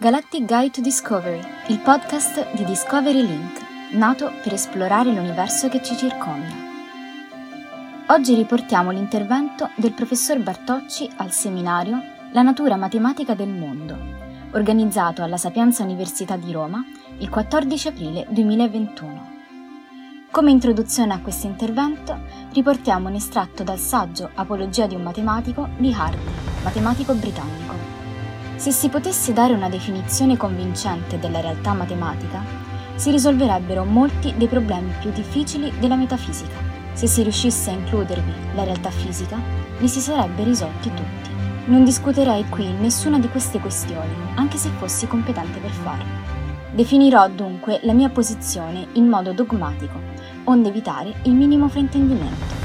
Galactic Guide to Discovery, il podcast di Discovery Link, nato per esplorare l'universo che ci circonda. Oggi riportiamo l'intervento del professor Bartocci al seminario La natura matematica del mondo, organizzato alla Sapienza Università di Roma il 14 aprile 2021. Come introduzione a questo intervento riportiamo un estratto dal saggio Apologia di un matematico di Hardy, matematico britannico. Se si potesse dare una definizione convincente della realtà matematica, si risolverebbero molti dei problemi più difficili della metafisica. Se si riuscisse a includervi la realtà fisica, li si sarebbe risolti tutti. Non discuterei qui nessuna di queste questioni, anche se fossi competente per farlo. Definirò dunque la mia posizione in modo dogmatico onde evitare il minimo fraintendimento.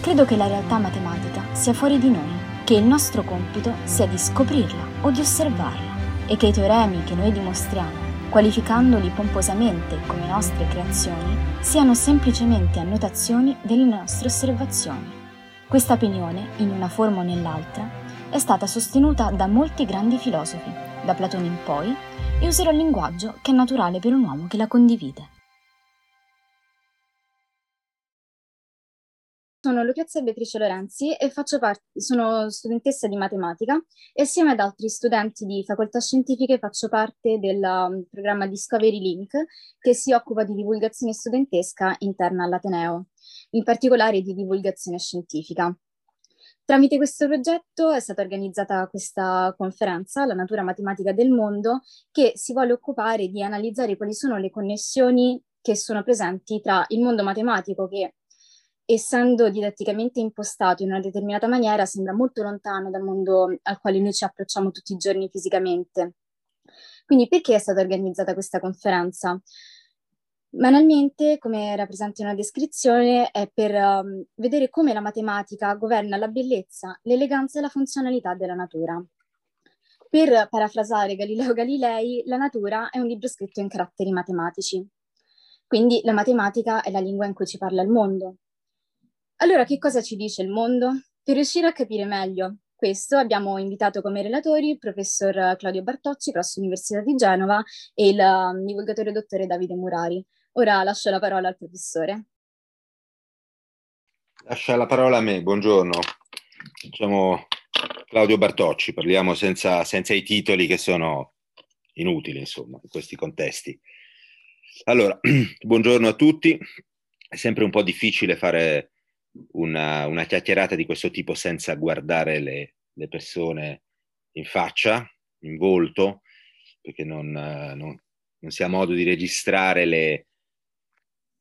Credo che la realtà matematica sia fuori di noi, che il nostro compito sia di scoprirla o di osservarla e che i teoremi che noi dimostriamo, qualificandoli pomposamente come nostre creazioni, siano semplicemente annotazioni delle nostre osservazioni. Questa opinione, in una forma o nell'altra, è stata sostenuta da molti grandi filosofi, da Platone in poi, e userò il linguaggio che è naturale per un uomo che la condivide. Sono Lucrezia Beatrice Lorenzi e parte, sono studentessa di matematica e assieme ad altri studenti di facoltà scientifiche faccio parte del um, programma Discovery Link che si occupa di divulgazione studentesca interna all'Ateneo, in particolare di divulgazione scientifica. Tramite questo progetto è stata organizzata questa conferenza, La natura matematica del mondo, che si vuole occupare di analizzare quali sono le connessioni che sono presenti tra il mondo matematico che essendo didatticamente impostato in una determinata maniera, sembra molto lontano dal mondo al quale noi ci approcciamo tutti i giorni fisicamente. Quindi perché è stata organizzata questa conferenza? Banalmente, come rappresenta una descrizione, è per um, vedere come la matematica governa la bellezza, l'eleganza e la funzionalità della natura. Per parafrasare Galileo Galilei, la natura è un libro scritto in caratteri matematici. Quindi la matematica è la lingua in cui ci parla il mondo, allora, che cosa ci dice il mondo? Per riuscire a capire meglio questo abbiamo invitato come relatori il professor Claudio Bartocci, presso l'Università di Genova, e il um, divulgatore dottore Davide Murari. Ora lascio la parola al professore. Lascia la parola a me, buongiorno. Facciamo Claudio Bartocci, parliamo senza, senza i titoli che sono inutili, insomma, in questi contesti. Allora, buongiorno a tutti. È sempre un po' difficile fare una, una chiacchierata di questo tipo senza guardare le, le persone in faccia, in volto, perché non, non, non si ha modo di registrare le,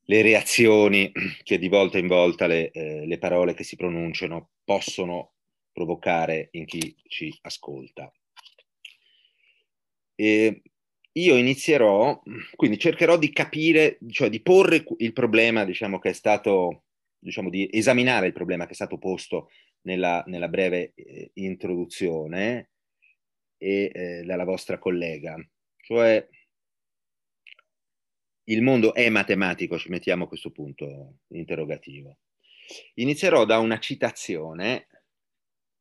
le, reazioni che di volta in volta le, eh, le parole che si pronunciano possono provocare in chi ci ascolta. E io inizierò, quindi cercherò di capire, cioè di porre il problema, diciamo, che è stato diciamo, di esaminare il problema che è stato posto nella, nella breve eh, introduzione e, eh, dalla vostra collega, cioè il mondo è matematico, ci mettiamo a questo punto interrogativo. Inizierò da una citazione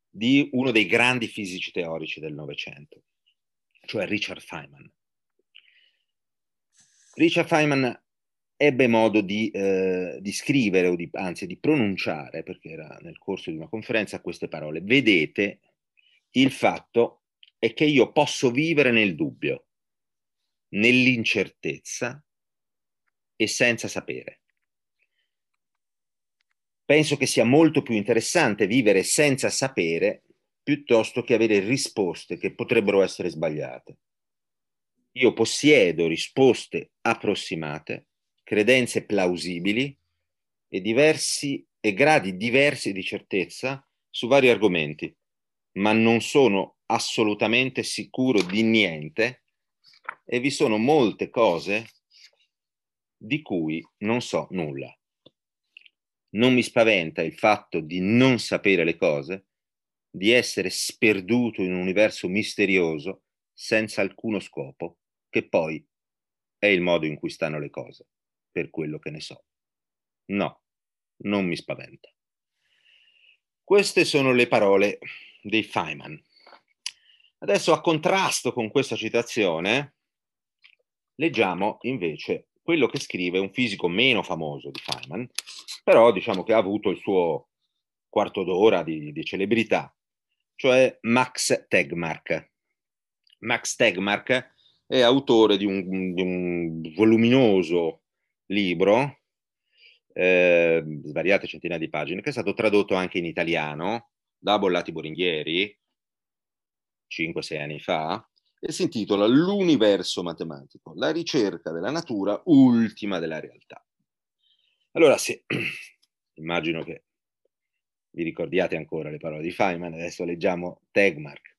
di uno dei grandi fisici teorici del Novecento, cioè Richard Feynman. Richard Feynman ebbe modo di, eh, di scrivere, o di, anzi di pronunciare, perché era nel corso di una conferenza, queste parole. Vedete, il fatto è che io posso vivere nel dubbio, nell'incertezza e senza sapere. Penso che sia molto più interessante vivere senza sapere piuttosto che avere risposte che potrebbero essere sbagliate. Io possiedo risposte approssimate credenze plausibili e, diversi, e gradi diversi di certezza su vari argomenti, ma non sono assolutamente sicuro di niente e vi sono molte cose di cui non so nulla. Non mi spaventa il fatto di non sapere le cose, di essere sperduto in un universo misterioso senza alcuno scopo, che poi è il modo in cui stanno le cose per quello che ne so. No, non mi spaventa. Queste sono le parole dei Feynman. Adesso a contrasto con questa citazione, leggiamo invece quello che scrive un fisico meno famoso di Feynman, però diciamo che ha avuto il suo quarto d'ora di, di celebrità, cioè Max Tegmark. Max Tegmark è autore di un, di un voluminoso libro, eh, svariate centinaia di pagine, che è stato tradotto anche in italiano da Bollati Boringhieri 5-6 anni fa, e si intitola L'universo matematico, la ricerca della natura ultima della realtà. Allora, se immagino che vi ricordiate ancora le parole di Feynman, adesso leggiamo Tegmark.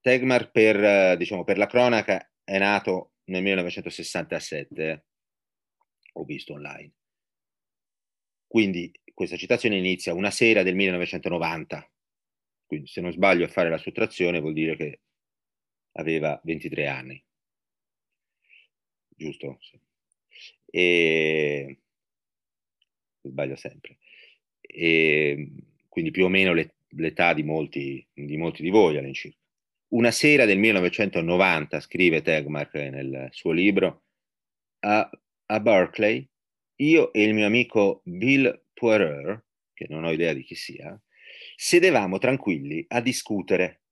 Tegmark, per, diciamo, per la cronaca, è nato nel 1967, ho visto online. Quindi questa citazione inizia una sera del 1990, quindi se non sbaglio a fare la sottrazione vuol dire che aveva 23 anni. Giusto? E... Sbaglio sempre. E quindi più o meno l'età di molti, di molti di voi all'incirca. Una sera del 1990, scrive Tegmark nel suo libro, a, a Berkeley, io e il mio amico Bill Poirer, che non ho idea di chi sia, sedevamo tranquilli a discutere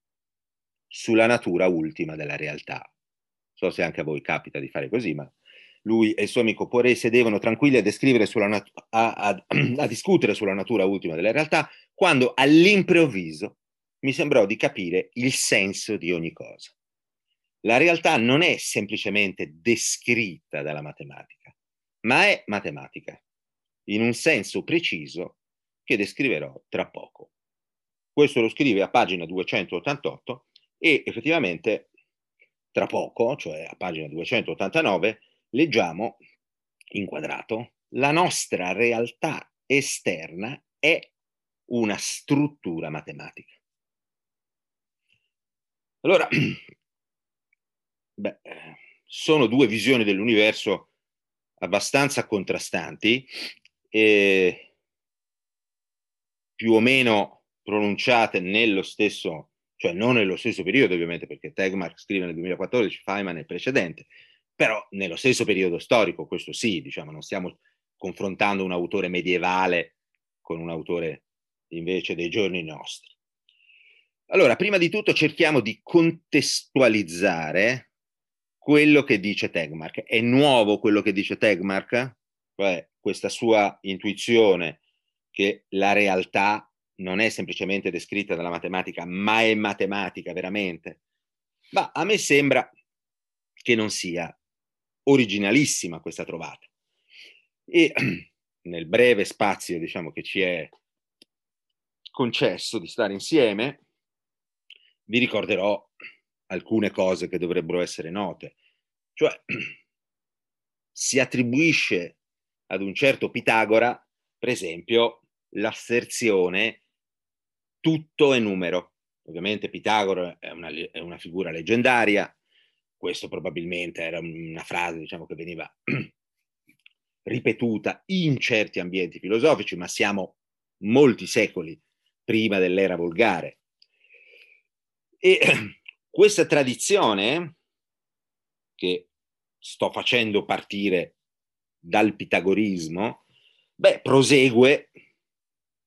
sulla natura ultima della realtà. So se anche a voi capita di fare così, ma lui e il suo amico Poiré sedevano tranquilli a, nat- a, a, a discutere sulla natura ultima della realtà, quando all'improvviso mi sembrò di capire il senso di ogni cosa. La realtà non è semplicemente descritta dalla matematica, ma è matematica, in un senso preciso che descriverò tra poco. Questo lo scrive a pagina 288 e effettivamente tra poco, cioè a pagina 289, leggiamo inquadrato la nostra realtà esterna è una struttura matematica. Allora, beh, sono due visioni dell'universo abbastanza contrastanti e più o meno pronunciate nello stesso, cioè non nello stesso periodo ovviamente perché Tegmark scrive nel 2014, Feynman è precedente, però nello stesso periodo storico, questo sì, diciamo, non stiamo confrontando un autore medievale con un autore invece dei giorni nostri. Allora, prima di tutto cerchiamo di contestualizzare quello che dice Tegmark. È nuovo quello che dice Tegmark? Cioè questa sua intuizione che la realtà non è semplicemente descritta dalla matematica, ma è matematica veramente. Ma a me sembra che non sia originalissima questa trovata. E nel breve spazio, diciamo, che ci è concesso di stare insieme, vi ricorderò alcune cose che dovrebbero essere note. Cioè, si attribuisce ad un certo Pitagora, per esempio, l'asserzione tutto è numero. Ovviamente Pitagora è una, è una figura leggendaria, questo probabilmente era una frase diciamo, che veniva ripetuta in certi ambienti filosofici, ma siamo molti secoli prima dell'era volgare. E questa tradizione, che sto facendo partire dal pitagorismo, beh, prosegue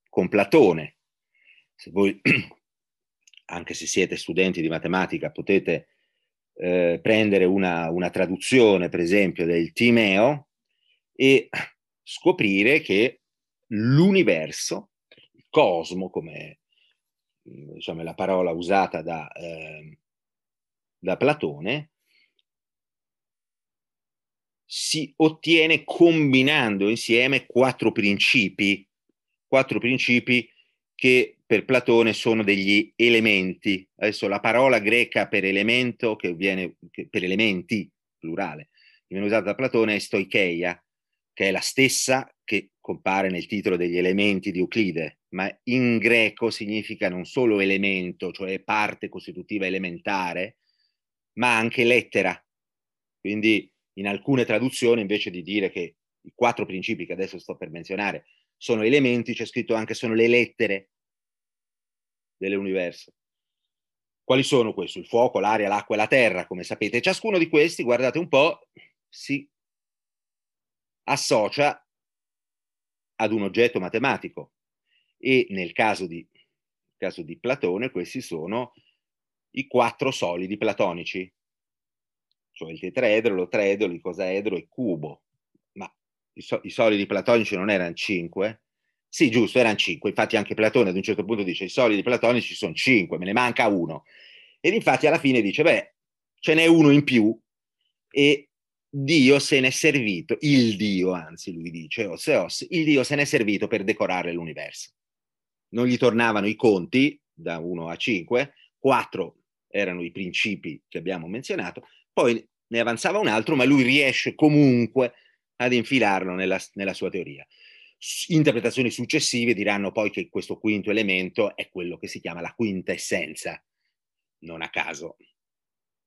con Platone. Se voi, anche se siete studenti di matematica, potete eh, prendere una, una, traduzione, per esempio, del Timeo e scoprire che l'universo, il cosmo, come diciamo, la parola usata da, eh, da Platone, si ottiene combinando insieme quattro principi, quattro principi che per Platone sono degli elementi. Adesso la parola greca per elemento, che viene che per elementi, plurale, che viene usata da Platone è stoicheia, che è la stessa che compare nel titolo degli elementi di Euclide, ma in greco significa non solo elemento, cioè parte costitutiva elementare, ma anche lettera. Quindi in alcune traduzioni, invece di dire che i quattro principi che adesso sto per menzionare sono elementi, c'è scritto anche sono le lettere dell'universo. Quali sono questi? Il fuoco, l'aria, l'acqua e la terra, come sapete. Ciascuno di questi, guardate un po', si associa ad un oggetto matematico e nel caso di, caso di Platone questi sono i quattro solidi platonici, cioè il tetraedro, l'otraedro, l'icosaedro e cubo. Ma i, so- i solidi platonici non erano cinque? Sì, giusto, erano cinque. Infatti anche Platone ad un certo punto dice i solidi platonici sono cinque, me ne manca uno. Ed infatti alla fine dice, beh, ce n'è uno in più e Dio se n'è servito, il Dio anzi lui dice, Oseos, il Dio se n'è servito per decorare l'universo. Non gli tornavano i conti da 1 a 5, 4 erano i principi che abbiamo menzionato, poi ne avanzava un altro, ma lui riesce comunque ad infilarlo nella, nella sua teoria. Interpretazioni successive diranno poi che questo quinto elemento è quello che si chiama la quinta essenza, non a caso,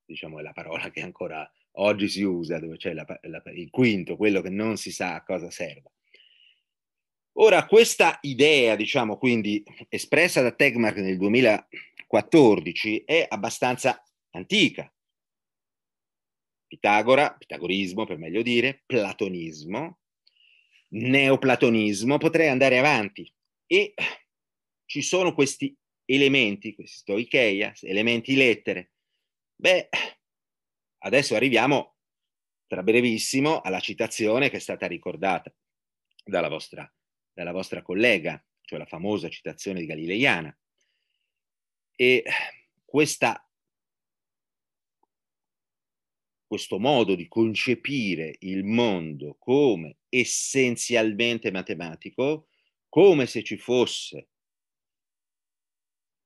diciamo è la parola che ancora oggi si usa, dove c'è la, la, il quinto, quello che non si sa a cosa serva. Ora, questa idea, diciamo, quindi espressa da Tegmark nel 2014, è abbastanza antica. Pitagora, pitagorismo per meglio dire, platonismo, neoplatonismo, potrei andare avanti. E ci sono questi elementi, questi stoicheia, elementi lettere. Beh, adesso arriviamo tra brevissimo alla citazione che è stata ricordata dalla vostra, dalla vostra collega, cioè la famosa citazione di Galileiana. E questa, questo modo di concepire il mondo come essenzialmente matematico, come se ci fosse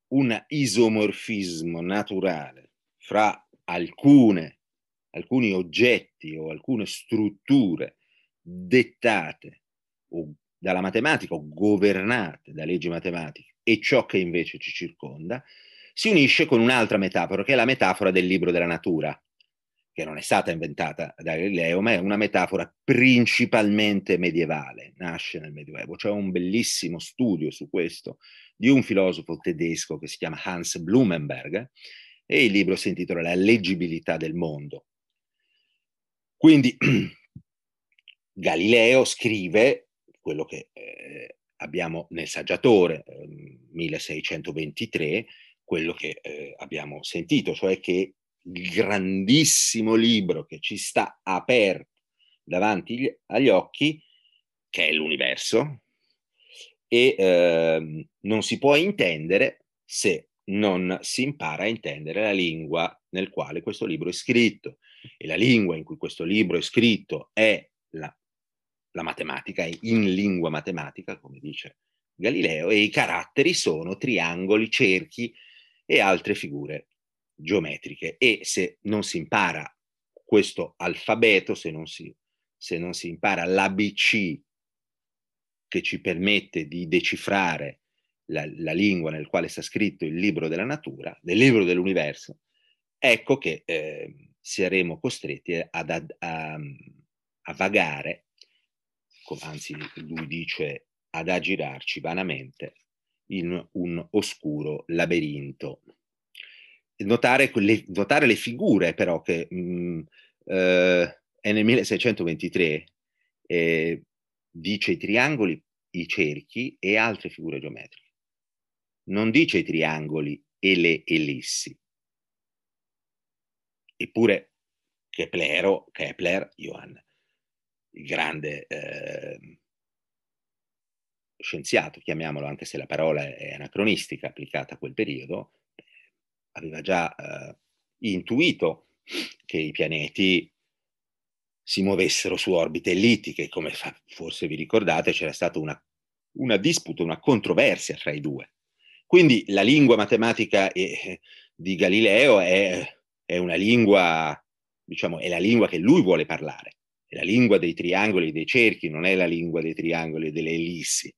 un isomorfismo naturale fra alcune, alcuni oggetti o alcune strutture dettate o dalla matematica o governate da leggi matematiche e ciò che invece ci circonda, si unisce con un'altra metafora, che è la metafora del libro della natura, che non è stata inventata da Galileo, ma è una metafora principalmente medievale, nasce nel Medioevo. C'è un bellissimo studio su questo di un filosofo tedesco che si chiama Hans Blumenberg e il libro si intitola La leggibilità del mondo. Quindi Galileo scrive quello che eh, abbiamo nel saggiatore eh, 1623, quello che eh, abbiamo sentito, cioè che il grandissimo libro che ci sta aperto davanti agli occhi, che è l'universo, e eh, non si può intendere se non si impara a intendere la lingua nel quale questo libro è scritto. E la lingua in cui questo libro è scritto è la, la matematica, è in lingua matematica, come dice Galileo, e i caratteri sono triangoli, cerchi e altre figure geometriche. E se non si impara questo alfabeto, se non si, se non si impara l'ABC che ci permette di decifrare la, la, lingua nel quale sta scritto il libro della natura, del libro dell'universo, ecco che eh, saremo costretti ad, ad, a, a, vagare, anzi lui dice ad aggirarci vanamente in un oscuro labirinto. Notare, le, notare le figure però che mh, mm, eh, è nel 1623 eh, dice i triangoli, i cerchi e altre figure geometriche. Non dice i triangoli e le ellissi. Eppure Keplero, Kepler, Johann, il grande eh, scienziato, chiamiamolo anche se la parola è anacronistica applicata a quel periodo, aveva già eh, intuito che i pianeti si muovessero su orbite ellittiche, come forse vi ricordate c'era stata una, una, disputa, una controversia tra i due. Quindi la lingua matematica eh, di Galileo è, è una lingua, diciamo, è la lingua che lui vuole parlare, è la lingua dei triangoli e dei cerchi, non è la lingua dei triangoli e delle ellissi.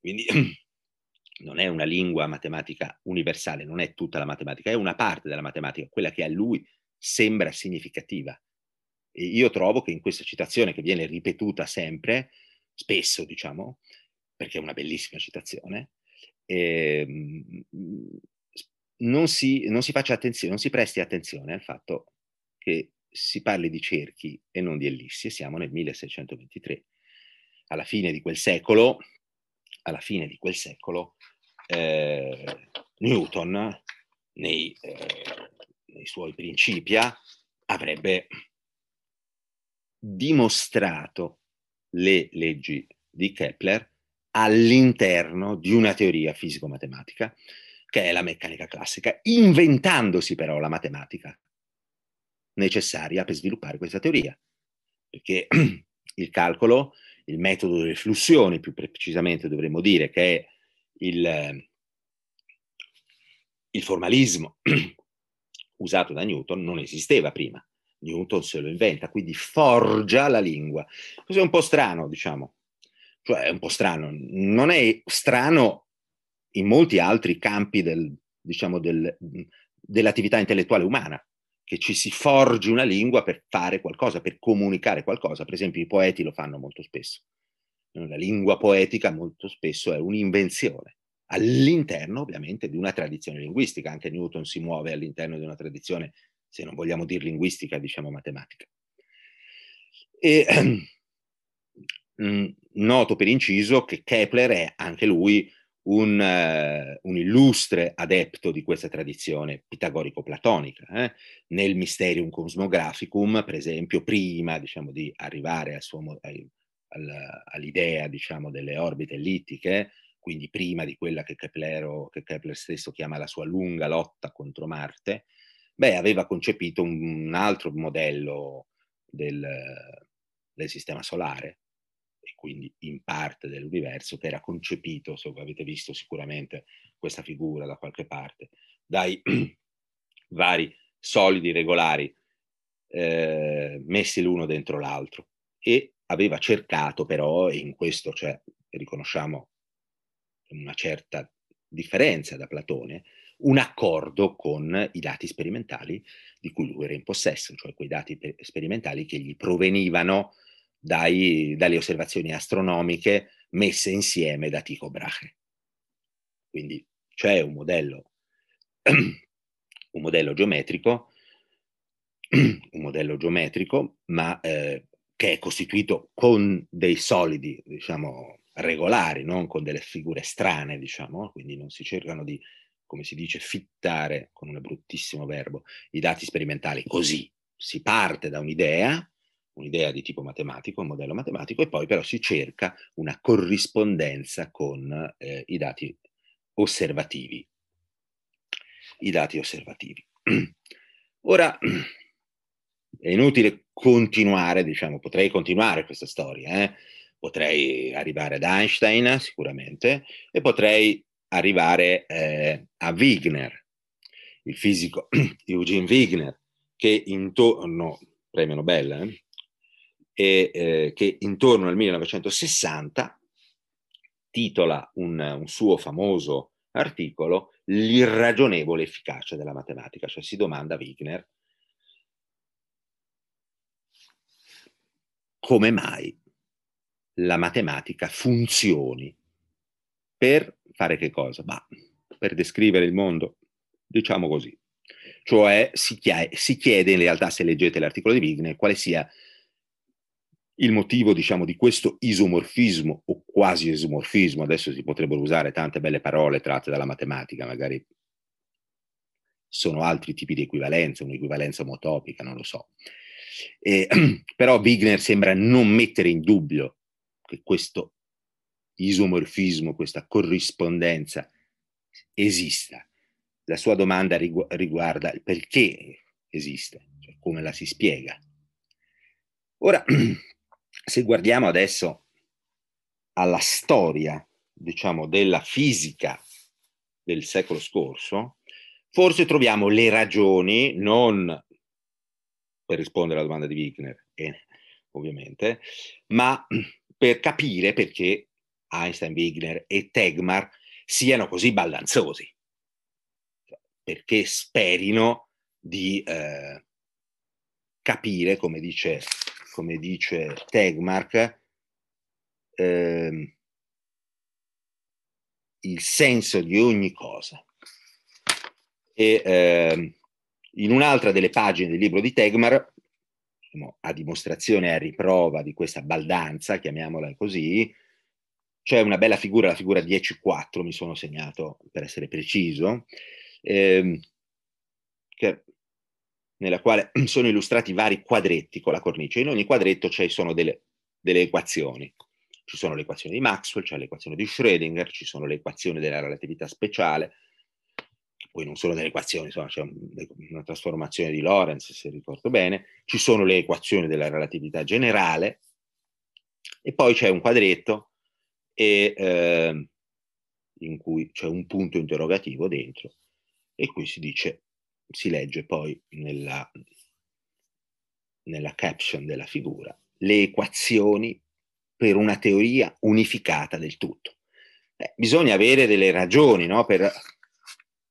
Quindi non è una lingua matematica universale, non è tutta la matematica, è una parte della matematica, quella che a lui sembra significativa. E io trovo che in questa citazione, che viene ripetuta sempre, spesso diciamo, perché è una bellissima citazione, eh, non si, non si faccia attenzione, non si presti attenzione al fatto che si parli di cerchi e non di ellissi e siamo nel 1623. Alla fine di quel secolo, alla fine di quel secolo, eh, Newton, nei, eh, nei suoi principia, avrebbe dimostrato le leggi di Kepler all'interno di una teoria fisico-matematica che è la meccanica classica, inventandosi però la matematica necessaria per sviluppare questa teoria. Perché il calcolo, il metodo delle flussioni, più precisamente dovremmo dire che è il, il formalismo usato da Newton, non esisteva prima. Newton se lo inventa, quindi forgia la lingua. Questo è un po' strano, diciamo. Cioè, è un po' strano. Non è strano in molti altri campi del, diciamo, del, dell'attività intellettuale umana, che ci si forgi una lingua per fare qualcosa, per comunicare qualcosa. Per esempio i poeti lo fanno molto spesso. La lingua poetica molto spesso è un'invenzione, all'interno ovviamente di una tradizione linguistica. Anche Newton si muove all'interno di una tradizione, se non vogliamo dire linguistica, diciamo matematica. E, noto per inciso che Kepler è anche lui un, uh, un, illustre adepto di questa tradizione pitagorico-platonica. Eh? Nel Mysterium Cosmographicum, per esempio, prima diciamo, di arrivare al suo, al, al, all'idea diciamo, delle orbite ellittiche, quindi prima di quella che, Keplero, che Kepler stesso chiama la sua lunga lotta contro Marte, beh, aveva concepito un, un altro modello del, del sistema solare, quindi in parte dell'universo che era concepito, se avete visto sicuramente questa figura da qualche parte, dai vari solidi regolari eh, messi l'uno dentro l'altro. E aveva cercato però, e in questo cioè, riconosciamo una certa differenza da Platone, un accordo con i dati sperimentali di cui lui era in possesso, cioè quei dati sperimentali che gli provenivano dai, dalle osservazioni astronomiche messe insieme da Tycho Brahe. Quindi c'è un modello, un modello geometrico, un modello geometrico, ma eh, che è costituito con dei solidi, diciamo, regolari, non con delle figure strane, diciamo, quindi non si cercano di, come si dice, fittare, con un bruttissimo verbo, i dati sperimentali così. Si parte da un'idea, un'idea di tipo matematico, un modello matematico, e poi però si cerca una corrispondenza con eh, i dati osservativi. I dati osservativi. Ora, è inutile continuare, diciamo, potrei continuare questa storia, eh? potrei arrivare ad Einstein sicuramente e potrei arrivare eh, a Wigner, il fisico Eugene Wigner, che intorno, premio Nobel, eh? E, eh, che intorno al 1960 titola un, un suo famoso articolo L'irragionevole efficacia della matematica, cioè si domanda Wigner come mai la matematica funzioni per fare che cosa? Bah, per descrivere il mondo, diciamo così. Cioè si chiede in realtà, se leggete l'articolo di Wigner, quale sia il motivo, diciamo, di questo isomorfismo o quasi isomorfismo, adesso si potrebbero usare tante belle parole tratte dalla matematica, magari sono altri tipi di equivalenza, un'equivalenza omotopica, non lo so. Eh, però Wigner sembra non mettere in dubbio che questo isomorfismo, questa corrispondenza esista. La sua domanda rigu- riguarda il perché esiste, cioè come la si spiega. Ora, se guardiamo adesso alla storia, diciamo, della fisica del secolo scorso, forse troviamo le ragioni, non per rispondere alla domanda di Wigner, eh, ovviamente, ma per capire perché Einstein, Wigner e Tegmar siano così baldanzosi, perché sperino di eh, capire, come dice come dice Tegmark, eh, il senso di ogni cosa. E eh, in un'altra delle pagine del libro di Tegmar, a dimostrazione e a riprova di questa baldanza, chiamiamola così, c'è una bella figura, la figura 10-4, mi sono segnato per essere preciso, ehm, che, nella quale sono illustrati vari quadretti con la cornice. In ogni quadretto ci sono delle, delle equazioni. Ci sono le equazioni di Maxwell, c'è l'equazione di Schrödinger, ci sono le equazioni della relatività speciale, poi non sono delle equazioni, insomma c'è una trasformazione di Lorentz, se ricordo bene, ci sono le equazioni della relatività generale, e poi c'è un quadretto e, eh, in cui c'è un punto interrogativo dentro e qui si dice, si legge poi nella, nella caption della figura, le equazioni per una teoria unificata del tutto. Eh, bisogna avere delle ragioni, no? per,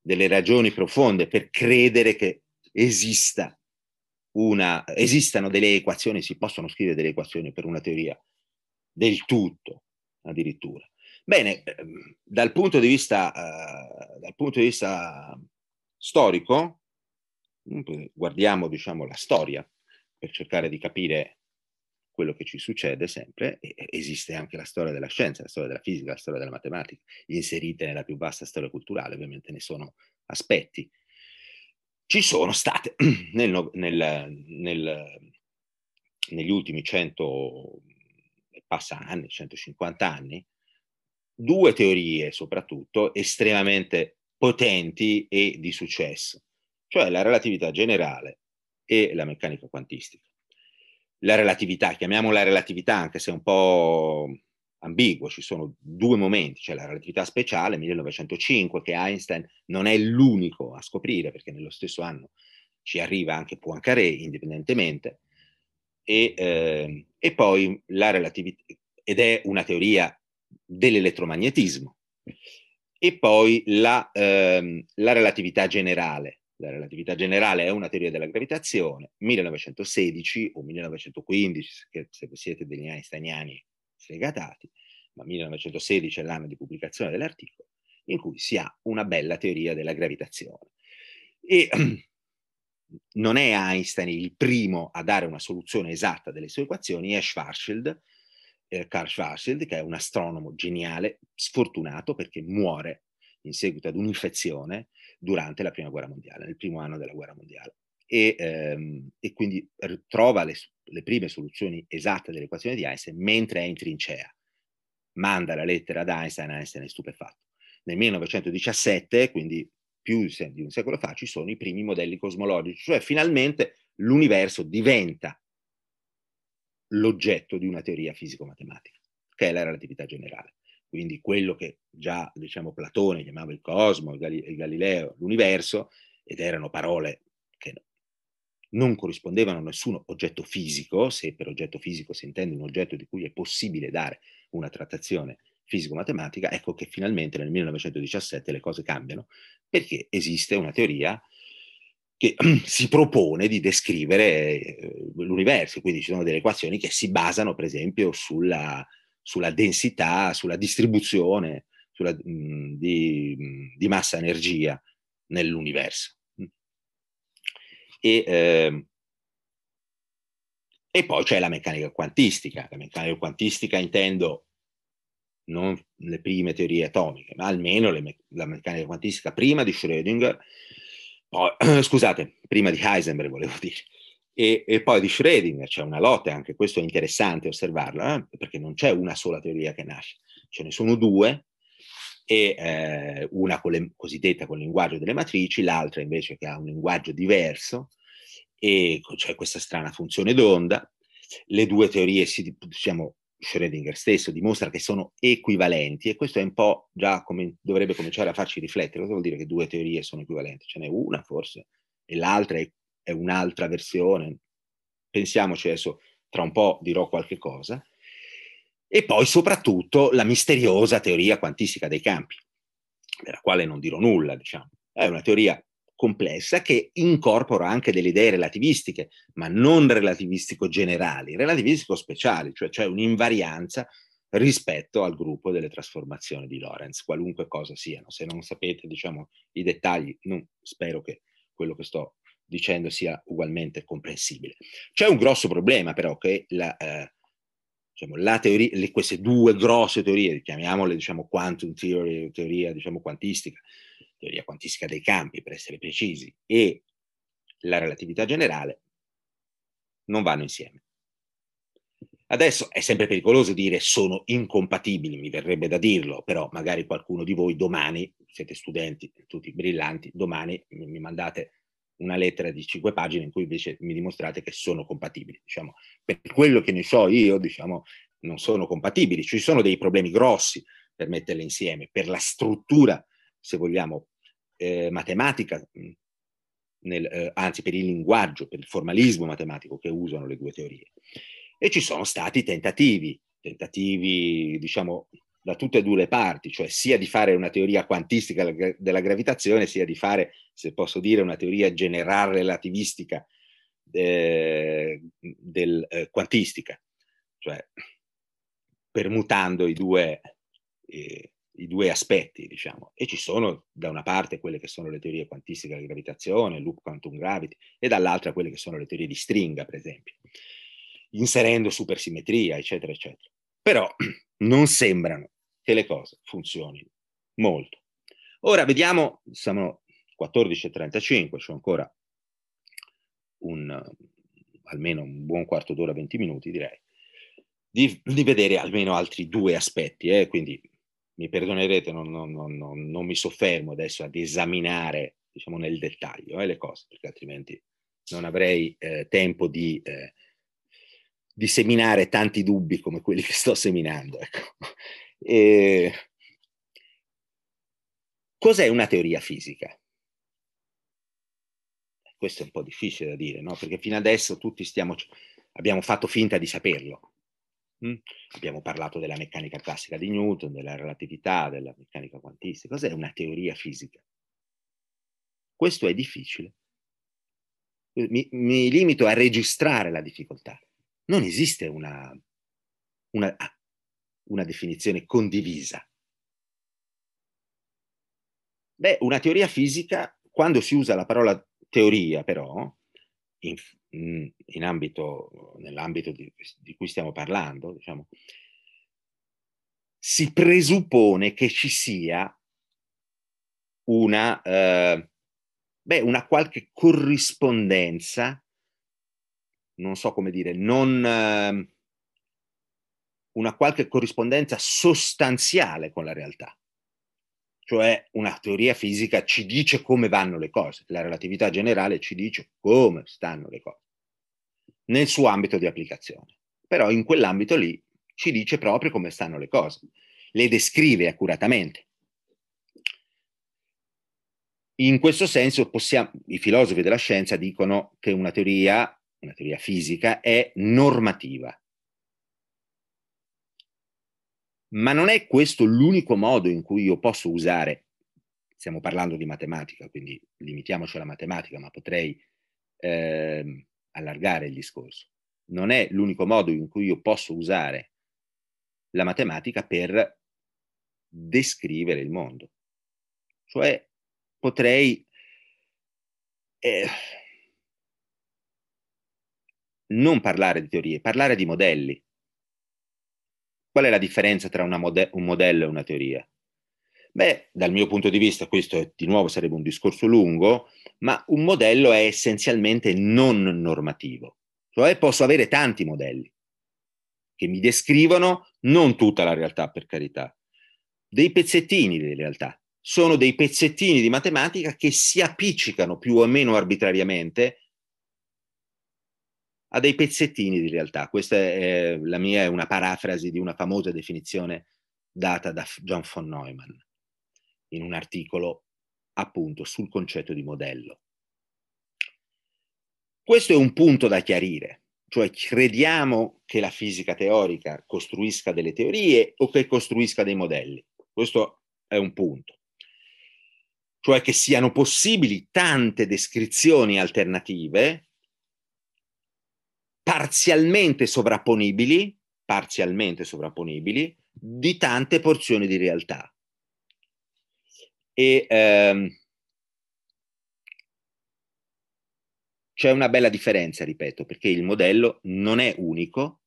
delle ragioni profonde per credere che esista una, esistano delle equazioni, si possono scrivere delle equazioni per una teoria del tutto addirittura. Bene, ehm, dal punto di vista, dal punto di vista storico, guardiamo diciamo, la storia per cercare di capire quello che ci succede sempre, esiste anche la storia della scienza, la storia della fisica, la storia della matematica, inserite nella più vasta storia culturale, ovviamente ne sono aspetti. Ci sono state nel, nel, nel, negli ultimi 100 passa anni, 150 anni, due teorie soprattutto estremamente potenti e di successo, cioè la relatività generale e la meccanica quantistica. La relatività, chiamiamola relatività anche se è un po' ambiguo, ci sono due momenti, cioè la relatività speciale 1905 che Einstein non è l'unico a scoprire perché nello stesso anno ci arriva anche Poincaré indipendentemente, e, eh, e poi la relatività, ed è una teoria dell'elettromagnetismo, e poi la, ehm, la relatività generale. La relatività generale è una teoria della gravitazione, 1916 o 1915, se siete degli einsteiniani sfegatati, ma 1916 è l'anno di pubblicazione dell'articolo, in cui si ha una bella teoria della gravitazione. E non è Einstein il primo a dare una soluzione esatta delle sue equazioni, è Schwarzschild, eh, Carl Schwarzschild, che è un astronomo geniale, sfortunato perché muore in seguito ad un'infezione durante la prima guerra mondiale, nel primo anno della guerra mondiale. E, ehm, e quindi trova le, le, prime soluzioni esatte dell'equazione di Einstein mentre è in trincea. Manda la lettera ad Einstein, Einstein è stupefatto. Nel 1917, quindi più di un secolo fa, ci sono i primi modelli cosmologici, cioè finalmente l'universo diventa l'oggetto di una teoria fisico-matematica, che è la relatività generale. Quindi quello che già diciamo, Platone chiamava il cosmo, il Galileo, l'universo, ed erano parole che non corrispondevano a nessun oggetto fisico, se per oggetto fisico si intende un oggetto di cui è possibile dare una trattazione fisico-matematica, ecco che finalmente nel 1917 le cose cambiano perché esiste una teoria che si propone di descrivere eh, l'universo, quindi ci sono delle equazioni che si basano per esempio sulla, sulla densità, sulla distribuzione sulla, mh, mm, di, mm, di massa-energia nell'universo. E, eh, e poi c'è la meccanica quantistica. La meccanica quantistica intendo non le prime teorie atomiche, ma almeno me- la meccanica quantistica prima di Schrödinger, poi, scusate, prima di Heisenberg volevo dire, e, e, poi di Schrödinger, c'è una lotta, anche questo è interessante osservarlo, eh? perché non c'è una sola teoria che nasce, ce ne sono due, e eh, una con le, cosiddetta con il linguaggio delle matrici, l'altra invece che ha un linguaggio diverso, e c'è questa strana funzione d'onda. Le due teorie si, diciamo, Schrödinger stesso dimostra che sono equivalenti e questo è un po' già come dovrebbe cominciare a farci riflettere. Cosa vuol dire che due teorie sono equivalenti? Ce n'è una forse e l'altra è, è un'altra versione. Pensiamoci adesso, tra un po' dirò qualche cosa. E poi soprattutto la misteriosa teoria quantistica dei campi, della quale non dirò nulla, diciamo. È una teoria complessa che incorpora anche delle idee relativistiche, ma non relativistico generali, relativistico speciali, cioè c'è un'invarianza rispetto al gruppo delle trasformazioni di Lorentz, qualunque cosa siano. Se non sapete, diciamo, i dettagli, non, spero che quello che sto dicendo sia ugualmente comprensibile. C'è un grosso problema però che la, eh, diciamo, teoria, le, queste due grosse teorie, chiamiamole diciamo quantum theory, teoria diciamo quantistica, teoria quantistica dei campi per essere precisi, e la relatività generale, non vanno insieme. Adesso è sempre pericoloso dire sono incompatibili, mi verrebbe da dirlo, però magari qualcuno di voi domani, siete studenti, tutti brillanti, domani mi mandate una lettera di cinque pagine in cui invece mi dimostrate che sono compatibili. Diciamo, per quello che ne so io, diciamo, non sono compatibili. Ci sono dei problemi grossi per metterle insieme, per la struttura, se vogliamo, eh, matematica, nel, eh, anzi per il linguaggio, per il formalismo matematico che usano le due teorie. E ci sono stati tentativi, tentativi diciamo da tutte e due le parti, cioè sia di fare una teoria quantistica della gravitazione, sia di fare, se posso dire, una teoria generale relativistica eh, del, eh, quantistica, cioè permutando i due, eh, i due aspetti, diciamo. E ci sono da una parte quelle che sono le teorie quantistiche della gravitazione, loop quantum gravity, e dall'altra quelle che sono le teorie di stringa, per esempio, inserendo supersimmetria, eccetera, eccetera. Però non sembrano che le cose funzionino molto. Ora vediamo, siamo 14.35, c'è ancora un, almeno un buon quarto d'ora, 20 minuti direi, di, di vedere almeno altri due aspetti, eh? quindi mi perdonerete, non, non, non, non, mi soffermo adesso ad esaminare diciamo, nel dettaglio eh, le cose, perché altrimenti non avrei eh, tempo di eh, di seminare tanti dubbi come quelli che sto seminando. Ecco. E... Cos'è una teoria fisica? Questo è un po' difficile da dire, no? Perché fino adesso tutti stiamo, abbiamo fatto finta di saperlo. Mm? Abbiamo parlato della meccanica classica di Newton, della relatività, della meccanica quantistica. Cos'è una teoria fisica? Questo è difficile. Mi, mi limito a registrare la difficoltà non esiste una, una, una definizione condivisa. Beh, una teoria fisica, quando si usa la parola teoria, però, in, in ambito, nell'ambito di, di, cui stiamo parlando, diciamo, si presuppone che ci sia una, eh, beh, una qualche corrispondenza non so come dire, non eh, una qualche corrispondenza sostanziale con la realtà. Cioè una teoria fisica ci dice come vanno le cose, la relatività generale ci dice come stanno le cose nel suo ambito di applicazione. Però in quell'ambito lì ci dice proprio come stanno le cose, le descrive accuratamente. In questo senso possiamo, i filosofi della scienza dicono che una teoria una teoria fisica, è normativa. Ma non è questo l'unico modo in cui io posso usare, stiamo parlando di matematica, quindi limitiamoci alla matematica, ma potrei eh, allargare il discorso. Non è l'unico modo in cui io posso usare la matematica per descrivere il mondo. Cioè potrei... Eh, non parlare di teorie, parlare di modelli. Qual è la differenza tra mode- un modello e una teoria? Beh, dal mio punto di vista, questo è, di nuovo sarebbe un discorso lungo, ma un modello è essenzialmente non normativo, cioè posso avere tanti modelli che mi descrivono non tutta la realtà, per carità, dei pezzettini di realtà. Sono dei pezzettini di matematica che si appiccicano più o meno arbitrariamente a dei pezzettini di realtà. Questa è la mia è una parafrasi di una famosa definizione data da John von Neumann in un articolo appunto sul concetto di modello. Questo è un punto da chiarire, cioè crediamo che la fisica teorica costruisca delle teorie o che costruisca dei modelli. Questo è un punto. Cioè che siano possibili tante descrizioni alternative parzialmente sovrapponibili, parzialmente sovrapponibili, di tante porzioni di realtà. E ehm, c'è una bella differenza, ripeto, perché il modello non è unico,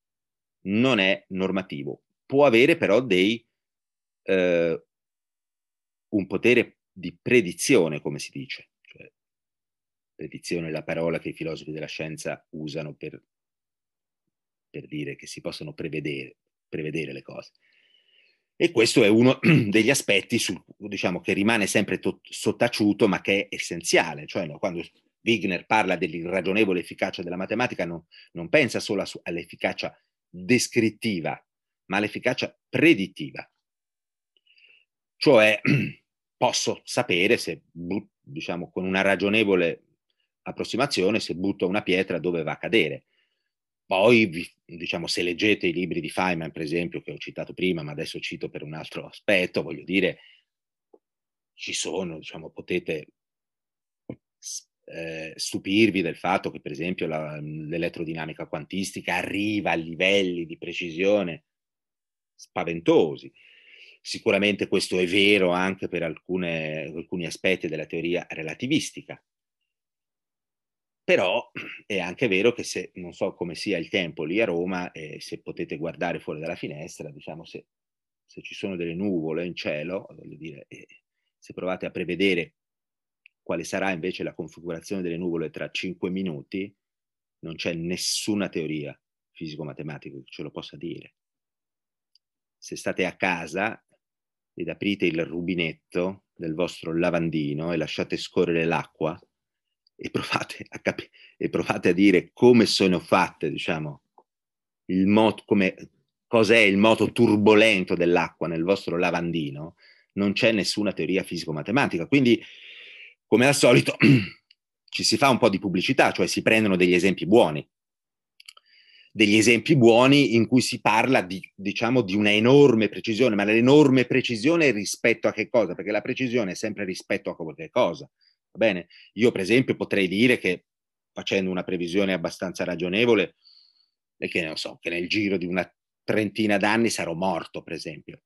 non è normativo, può avere però dei, eh, un potere di predizione, come si dice. Cioè, predizione è la parola che i filosofi della scienza usano per, per dire che si possono prevedere, prevedere le cose. E questo è uno degli aspetti sul, diciamo, che rimane sempre to- sottaciuto, ma che è essenziale. Cioè, no, quando Wigner parla dell'irragionevole efficacia della matematica, no, non pensa solo a, all'efficacia descrittiva, ma all'efficacia predittiva. Cioè, posso sapere se, diciamo, con una ragionevole approssimazione, se butto una pietra dove va a cadere. Poi, diciamo, se leggete i libri di Feynman, per esempio, che ho citato prima, ma adesso cito per un altro aspetto, voglio dire, ci sono, diciamo, potete eh, stupirvi del fatto che, per esempio, la, l'elettrodinamica quantistica arriva a livelli di precisione spaventosi. Sicuramente questo è vero anche per alcune, alcuni aspetti della teoria relativistica, però è anche vero che se, non so come sia il tempo lì a Roma, e se potete guardare fuori dalla finestra, diciamo se, se ci sono delle nuvole in cielo, voglio dire, eh, se provate a prevedere quale sarà invece la configurazione delle nuvole tra cinque minuti, non c'è nessuna teoria fisico-matematica che ce lo possa dire. Se state a casa ed aprite il rubinetto del vostro lavandino e lasciate scorrere l'acqua, e provate a, capi- e provate a dire come sono fatte, diciamo, il moto, come, cos'è il moto turbolento dell'acqua nel vostro lavandino, non c'è nessuna teoria fisico-matematica. Quindi, come al solito, ci si fa un po' di pubblicità, cioè si prendono degli esempi buoni, degli esempi buoni in cui si parla di, diciamo, di una enorme precisione, ma l'enorme precisione rispetto a che cosa? Perché la precisione è sempre rispetto a qualche cosa. Va bene? Io per esempio potrei dire che facendo una previsione abbastanza ragionevole, e che ne so, che nel giro di una trentina d'anni sarò morto, per esempio.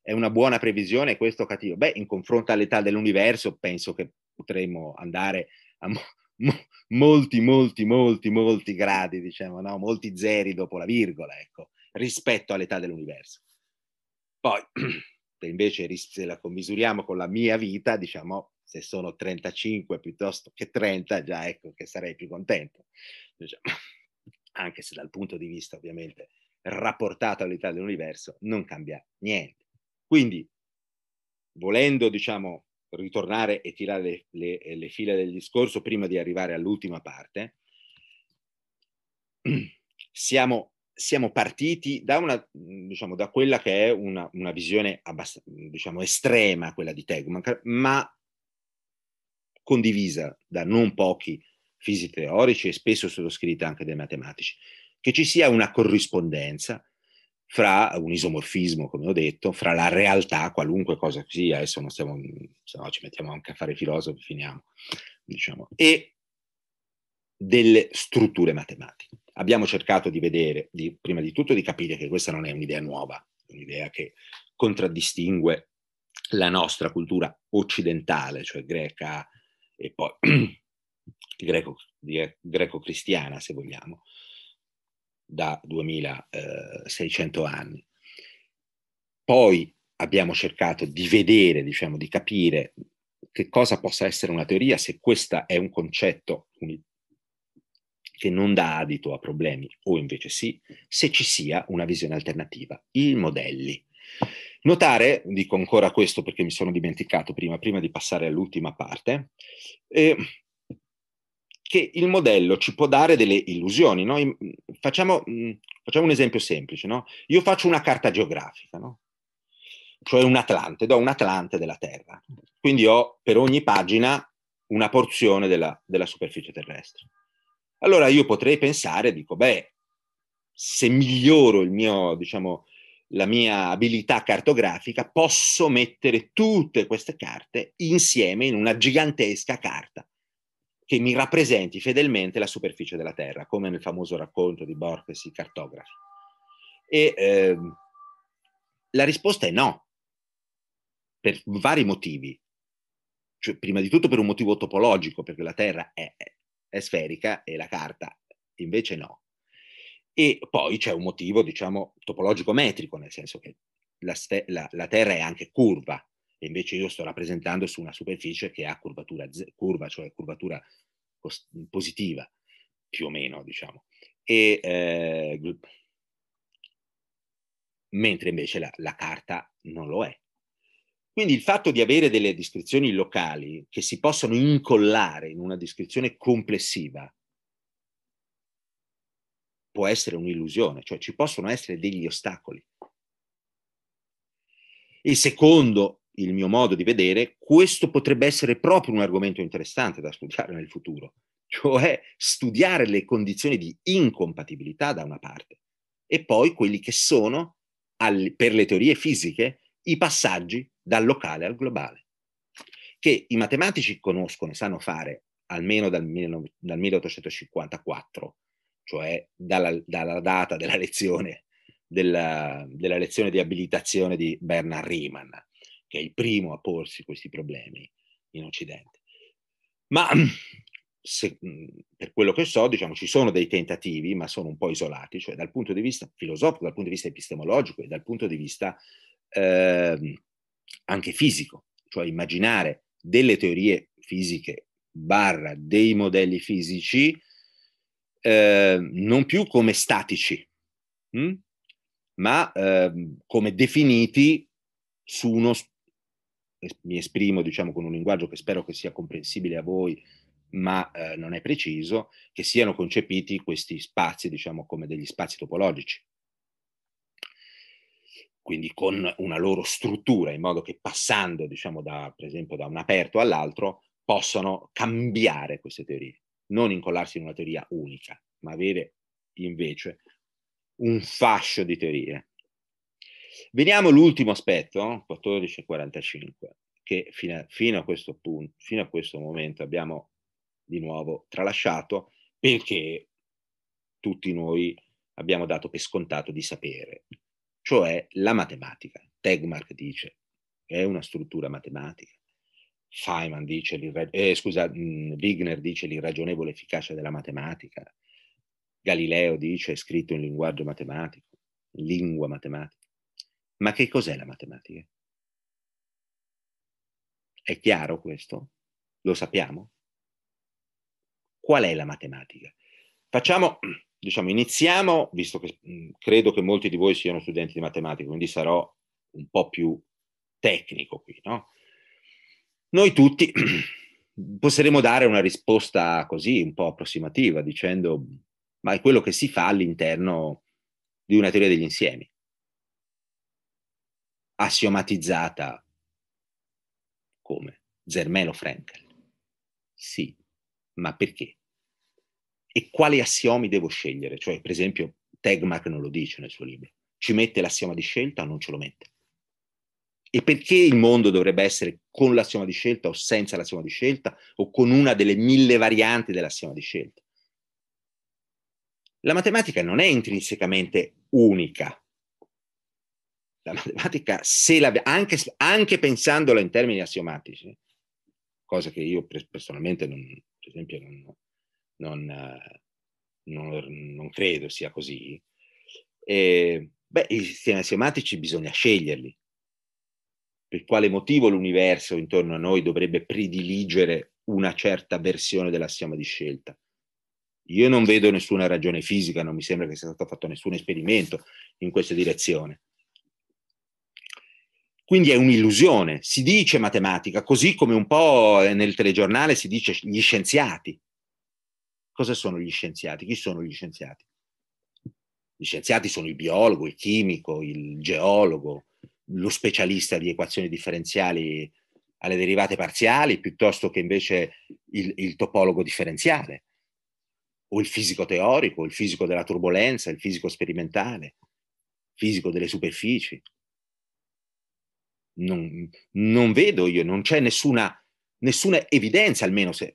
È una buona previsione questo cattivo? Beh, in confronto all'età dell'universo penso che potremmo andare a mo- mo- molti, molti, molti, molti gradi, diciamo, no? molti zeri dopo la virgola, ecco, rispetto all'età dell'universo. Poi, invece, se la commisuriamo con la mia vita, diciamo, se sono 35 piuttosto che 30, già ecco che sarei più contento. Diciamo, anche se dal punto di vista ovviamente rapportato all'età dell'universo non cambia niente. Quindi, volendo, diciamo, ritornare e tirare le, le, le fila del discorso prima di arrivare all'ultima parte, siamo, siamo partiti da, una, diciamo, da quella che è una, una visione diciamo, estrema, quella di Tegman, ma condivisa da non pochi fisici teorici e spesso sottoscritta anche dai matematici, che ci sia una corrispondenza fra un isomorfismo, come ho detto, fra la realtà, qualunque cosa sia, adesso non stiamo, se no ci mettiamo anche a fare filosofi, finiamo, diciamo, e delle strutture matematiche. Abbiamo cercato di vedere, di, prima di tutto, di capire che questa non è un'idea nuova, un'idea che contraddistingue la nostra cultura occidentale, cioè greca, e poi greco, greco-cristiana, se vogliamo, da 2600 anni. Poi abbiamo cercato di vedere, diciamo, di capire che cosa possa essere una teoria, se questo è un concetto che non dà adito a problemi o invece sì, se ci sia una visione alternativa, i modelli. Notare, dico ancora questo perché mi sono dimenticato prima, prima di passare all'ultima parte, eh, che il modello ci può dare delle illusioni. No? Facciamo, facciamo, un esempio semplice. No? Io faccio una carta geografica, no? cioè un Atlante, do un Atlante della Terra. Quindi ho per ogni pagina una porzione della, della superficie terrestre. Allora io potrei pensare, dico, beh, se miglioro il mio, diciamo, la mia abilità cartografica, posso mettere tutte queste carte insieme in una gigantesca carta che mi rappresenti fedelmente la superficie della Terra, come nel famoso racconto di Borges, i cartografi. E eh, La risposta è no, per vari motivi. Cioè, prima di tutto per un motivo topologico, perché la Terra è, è sferica e la carta invece no. E poi c'è un motivo, diciamo, topologico-metrico, nel senso che la, la, la, Terra è anche curva, e invece io sto rappresentando su una superficie che ha curvatura z- curva, cioè curvatura cos- positiva, più o meno, diciamo. E, eh, mentre invece la, la carta non lo è. Quindi il fatto di avere delle descrizioni locali che si possono incollare in una descrizione complessiva può essere un'illusione, cioè ci possono essere degli ostacoli. E secondo il mio modo di vedere, questo potrebbe essere proprio un argomento interessante da studiare nel futuro, cioè studiare le condizioni di incompatibilità da una parte e poi quelli che sono, al, per le teorie fisiche, i passaggi dal locale al globale, che i matematici conoscono e sanno fare almeno dal, dal 1854, cioè dalla, dalla data della lezione, della, della lezione di abilitazione di Bernard Riemann, che è il primo a porsi questi problemi in Occidente. Ma se, per quello che so, diciamo, ci sono dei tentativi, ma sono un po' isolati, cioè dal punto di vista filosofico, dal punto di vista epistemologico e dal punto di vista eh, anche fisico, cioè immaginare delle teorie fisiche barra dei modelli fisici eh, non più come statici, mh? Hm? ma eh, come definiti su uno, mi esprimo diciamo con un linguaggio che spero che sia comprensibile a voi, ma eh, non è preciso, che siano concepiti questi spazi diciamo come degli spazi topologici quindi con una loro struttura, in modo che passando, diciamo, da, per esempio, da un aperto all'altro, possano cambiare queste teorie, non incollarsi in una teoria unica, ma avere invece un fascio di teorie. Veniamo all'ultimo aspetto, 14.45, che fino a, fino a questo punto, fino a questo momento abbiamo di nuovo tralasciato perché tutti noi abbiamo dato per scontato di sapere cioè la matematica. Tegmark dice che è una struttura matematica. Feynman dice, eh, scusa, mh, Wigner dice l'irragionevole efficacia della matematica. Galileo dice scritto in linguaggio matematico, in lingua matematica. Ma che cos'è la matematica? È chiaro questo? Lo sappiamo? Qual è la matematica? Facciamo diciamo, iniziamo, visto che mh, credo che molti di voi siano studenti di matematica, quindi sarò un po' più tecnico qui, no? Noi tutti potremmo dare una risposta così, un po' approssimativa, dicendo, ma è quello che si fa all'interno di una teoria degli insiemi, assiomatizzata come Zermelo Frankel. Sì, ma perché? e quali assiomi devo scegliere. Cioè, per esempio, Tegmark non lo dice nel suo libro. Ci mette l'assioma di scelta o non ce lo mette? E perché il mondo dovrebbe essere con l'assioma di scelta o senza l'assioma di scelta o con una delle mille varianti dell'assioma di scelta? La matematica non è intrinsecamente unica. La matematica, anche, anche, pensandola in termini assiomatici, cosa che io personalmente, non, per esempio, non, non, non, non credo sia così. E, beh, i sistemi assiomatici bisogna sceglierli. Per quale motivo l'universo intorno a noi dovrebbe prediligere una certa versione dell'assioma di scelta? Io non vedo nessuna ragione fisica, non mi sembra che sia stato fatto nessun esperimento in questa direzione. Quindi è un'illusione, si dice matematica, così come un po' nel telegiornale si dice gli scienziati. Cosa sono gli scienziati? Chi sono gli scienziati? Gli scienziati sono il biologo, il chimico, il geologo, lo specialista di equazioni differenziali alle derivate parziali, piuttosto che invece il, il topologo differenziale, o il fisico teorico, il fisico della turbolenza, il fisico sperimentale, il fisico delle superfici. Non, non vedo io, non c'è nessuna, nessuna evidenza, almeno se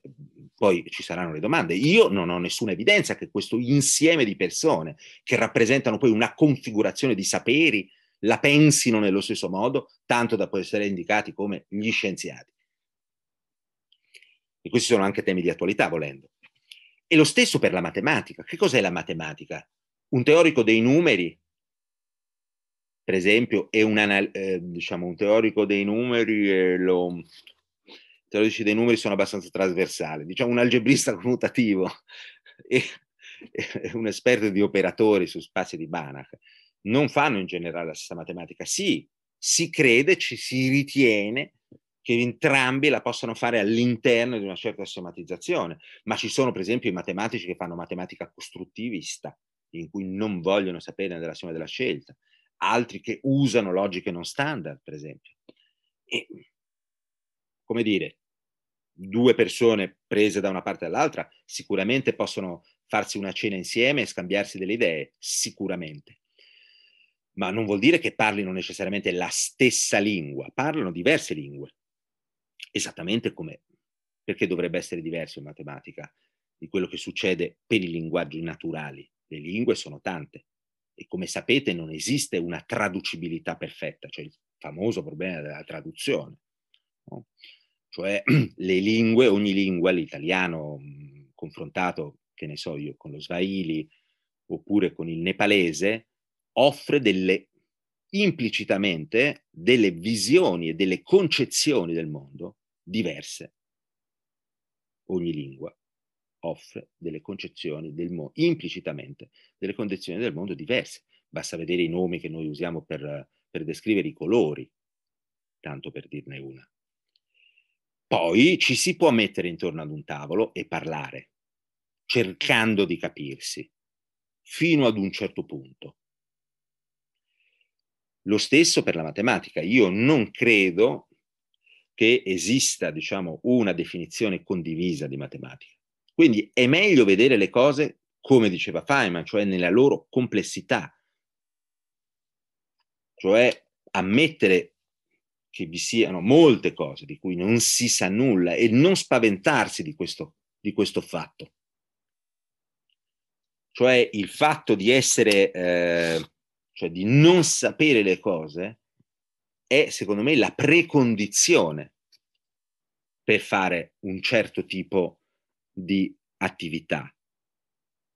poi ci saranno le domande. Io non ho nessuna evidenza che questo insieme di persone che rappresentano poi una configurazione di saperi la pensino nello stesso modo, tanto da poi essere indicati come gli scienziati. E questi sono anche temi di attualità, volendo. E lo stesso per la matematica. Che cos'è la matematica? Un teorico dei numeri, per esempio, è un, eh, diciamo, un teorico dei numeri, eh, lo, i teorici dei numeri sono abbastanza trasversali, diciamo un algebrista commutativo e, e un esperto di operatori su spazi di Banach non fanno in generale la stessa matematica. Sì, si crede, ci si ritiene che entrambi la possano fare all'interno di una certa schematizzazione, ma ci sono per esempio i matematici che fanno matematica costruttivista, in cui non vogliono sapere della somma della scelta, altri che usano logiche non standard, per esempio. E, come dire, due persone prese da una parte all'altra sicuramente possono farsi una cena insieme e scambiarsi delle idee, sicuramente ma non vuol dire che parlino necessariamente la stessa lingua, parlano diverse lingue. Esattamente come perché dovrebbe essere diverso in matematica di quello che succede per i linguaggi naturali. Le lingue sono tante e come sapete non esiste una traducibilità perfetta, cioè il famoso problema della traduzione. No? Cioè le lingue, ogni lingua, l'italiano confrontato, che ne so io, con lo swahili oppure con il nepalese, offre delle implicitamente delle visioni e delle concezioni del mondo diverse. Ogni lingua offre delle concezioni del mondo, implicitamente delle condizioni del mondo diverse. Basta vedere i nomi che noi usiamo per, per descrivere i colori, tanto per dirne una. Poi ci si può mettere intorno ad un tavolo e parlare, cercando di capirsi, fino ad un certo punto. Lo stesso per la matematica. Io non credo che esista, diciamo, una definizione condivisa di matematica. Quindi è meglio vedere le cose, come diceva Feynman, cioè nella loro complessità, cioè ammettere che vi siano molte cose di cui non si sa nulla e non spaventarsi di questo, di questo fatto. Cioè il fatto di essere eh, cioè di non sapere le cose, è secondo me la precondizione per fare un certo tipo di attività.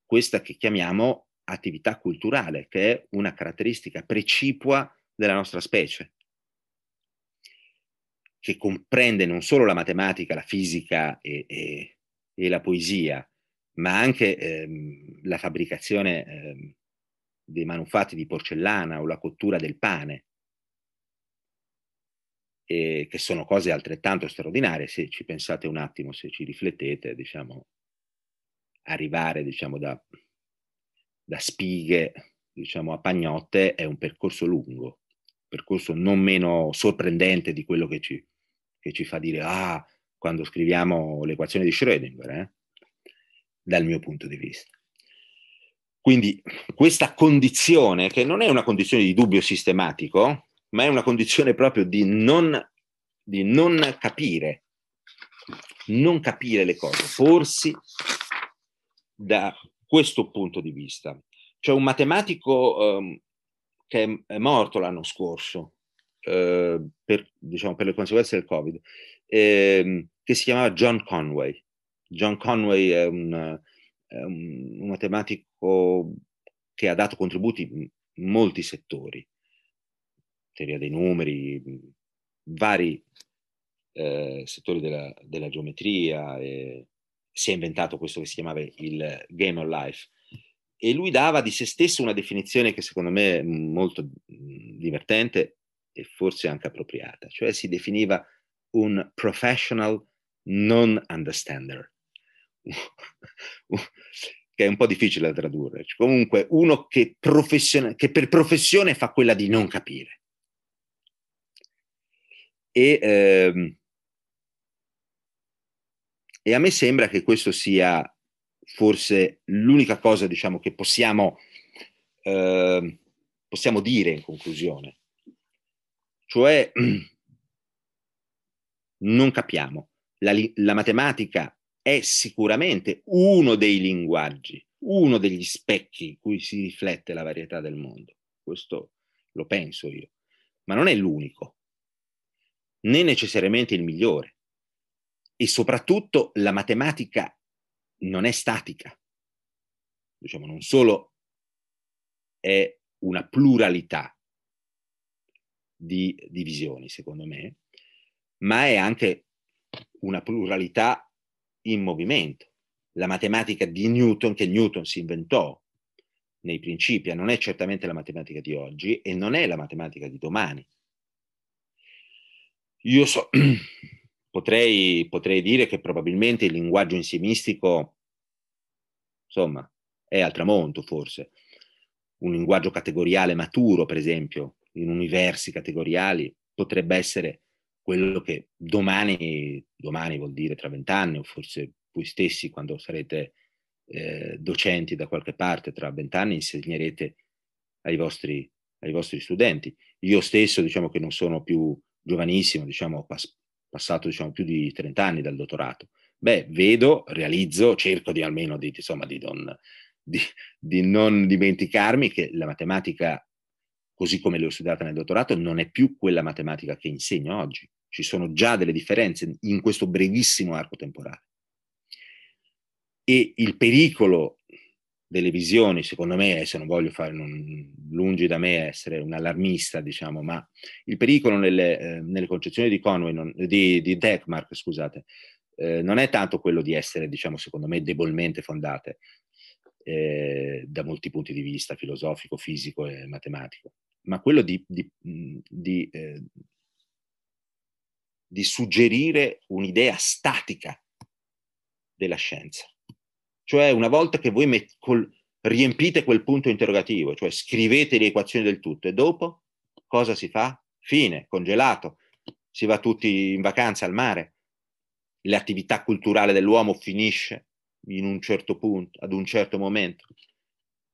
Questa che chiamiamo attività culturale, che è una caratteristica precipua della nostra specie, che comprende non solo la matematica, la fisica e, e, e la poesia, ma anche ehm, la fabbricazione ehm, dei manufatti di porcellana o la cottura del pane, e che sono cose altrettanto straordinarie, se ci pensate un attimo, se ci riflettete, diciamo, arrivare diciamo, da, da spighe diciamo, a pagnotte è un percorso lungo, un percorso non meno sorprendente di quello che ci, che ci fa dire, ah, quando scriviamo l'equazione di Schrödinger, eh? dal mio punto di vista. Quindi questa condizione, che non è una condizione di dubbio sistematico, ma è una condizione proprio di non, di non capire, non capire le cose, porsi da questo punto di vista. C'è un matematico um, che è morto l'anno scorso uh, per, diciamo, per, le conseguenze del Covid, eh, che si chiamava John Conway. John Conway è un, un matematico che ha dato contributi in molti settori, teoria dei numeri, vari eh, settori della, della geometria, eh, si è inventato questo che si chiamava il Game of Life. E lui dava di se stesso una definizione che secondo me è molto divertente e forse anche appropriata, cioè si definiva un professional non understander che è un po' difficile da tradurre. Comunque, uno che, che per professione fa quella di non capire. E, ehm, e a me sembra che questo sia forse l'unica cosa, diciamo, che possiamo, eh, possiamo dire in conclusione. Cioè, non capiamo. La, la matematica è sicuramente uno dei linguaggi, uno degli specchi in cui si riflette la varietà del mondo. Questo lo penso io, ma non è l'unico, né necessariamente il migliore. E soprattutto la matematica non è statica, diciamo, non solo è una pluralità di divisioni, secondo me, ma è anche una pluralità in movimento. La matematica di Newton, che Newton si inventò nei principi, non è certamente la matematica di oggi e non è la matematica di domani. Io so, potrei, potrei dire che probabilmente il linguaggio insiemistico, insomma, è al tramonto forse. Un linguaggio categoriale maturo, per esempio, in universi categoriali, potrebbe essere quello che domani, domani vuol dire tra vent'anni, o forse voi stessi quando sarete eh, docenti da qualche parte tra vent'anni insegnerete ai vostri, ai vostri, studenti. Io stesso diciamo che non sono più giovanissimo, diciamo, ho pass- passato diciamo, più di 30 anni dal dottorato. Beh, vedo, realizzo, cerco di almeno di, insomma, di, non, di, di non dimenticarmi che la matematica così come l'ho studiata nel dottorato, non è più quella matematica che insegno oggi. Ci sono già delle differenze in questo brevissimo arco temporale. E il pericolo delle visioni, secondo me, se non voglio fare, non, lungi da me essere un allarmista, diciamo, ma il pericolo nelle, eh, nelle concezioni di Conway, non, di, di Deckmark, scusate, eh, non è tanto quello di essere, diciamo, secondo me, debolmente fondate eh, da molti punti di vista, filosofico, fisico e matematico, ma quello di, di, di, eh, di suggerire un'idea statica della scienza. Cioè una volta che voi met- col, riempite quel punto interrogativo, cioè scrivete le equazioni del tutto e dopo cosa si fa? Fine, congelato, si va tutti in vacanza al mare, l'attività culturale dell'uomo finisce in un certo punto, ad un certo momento.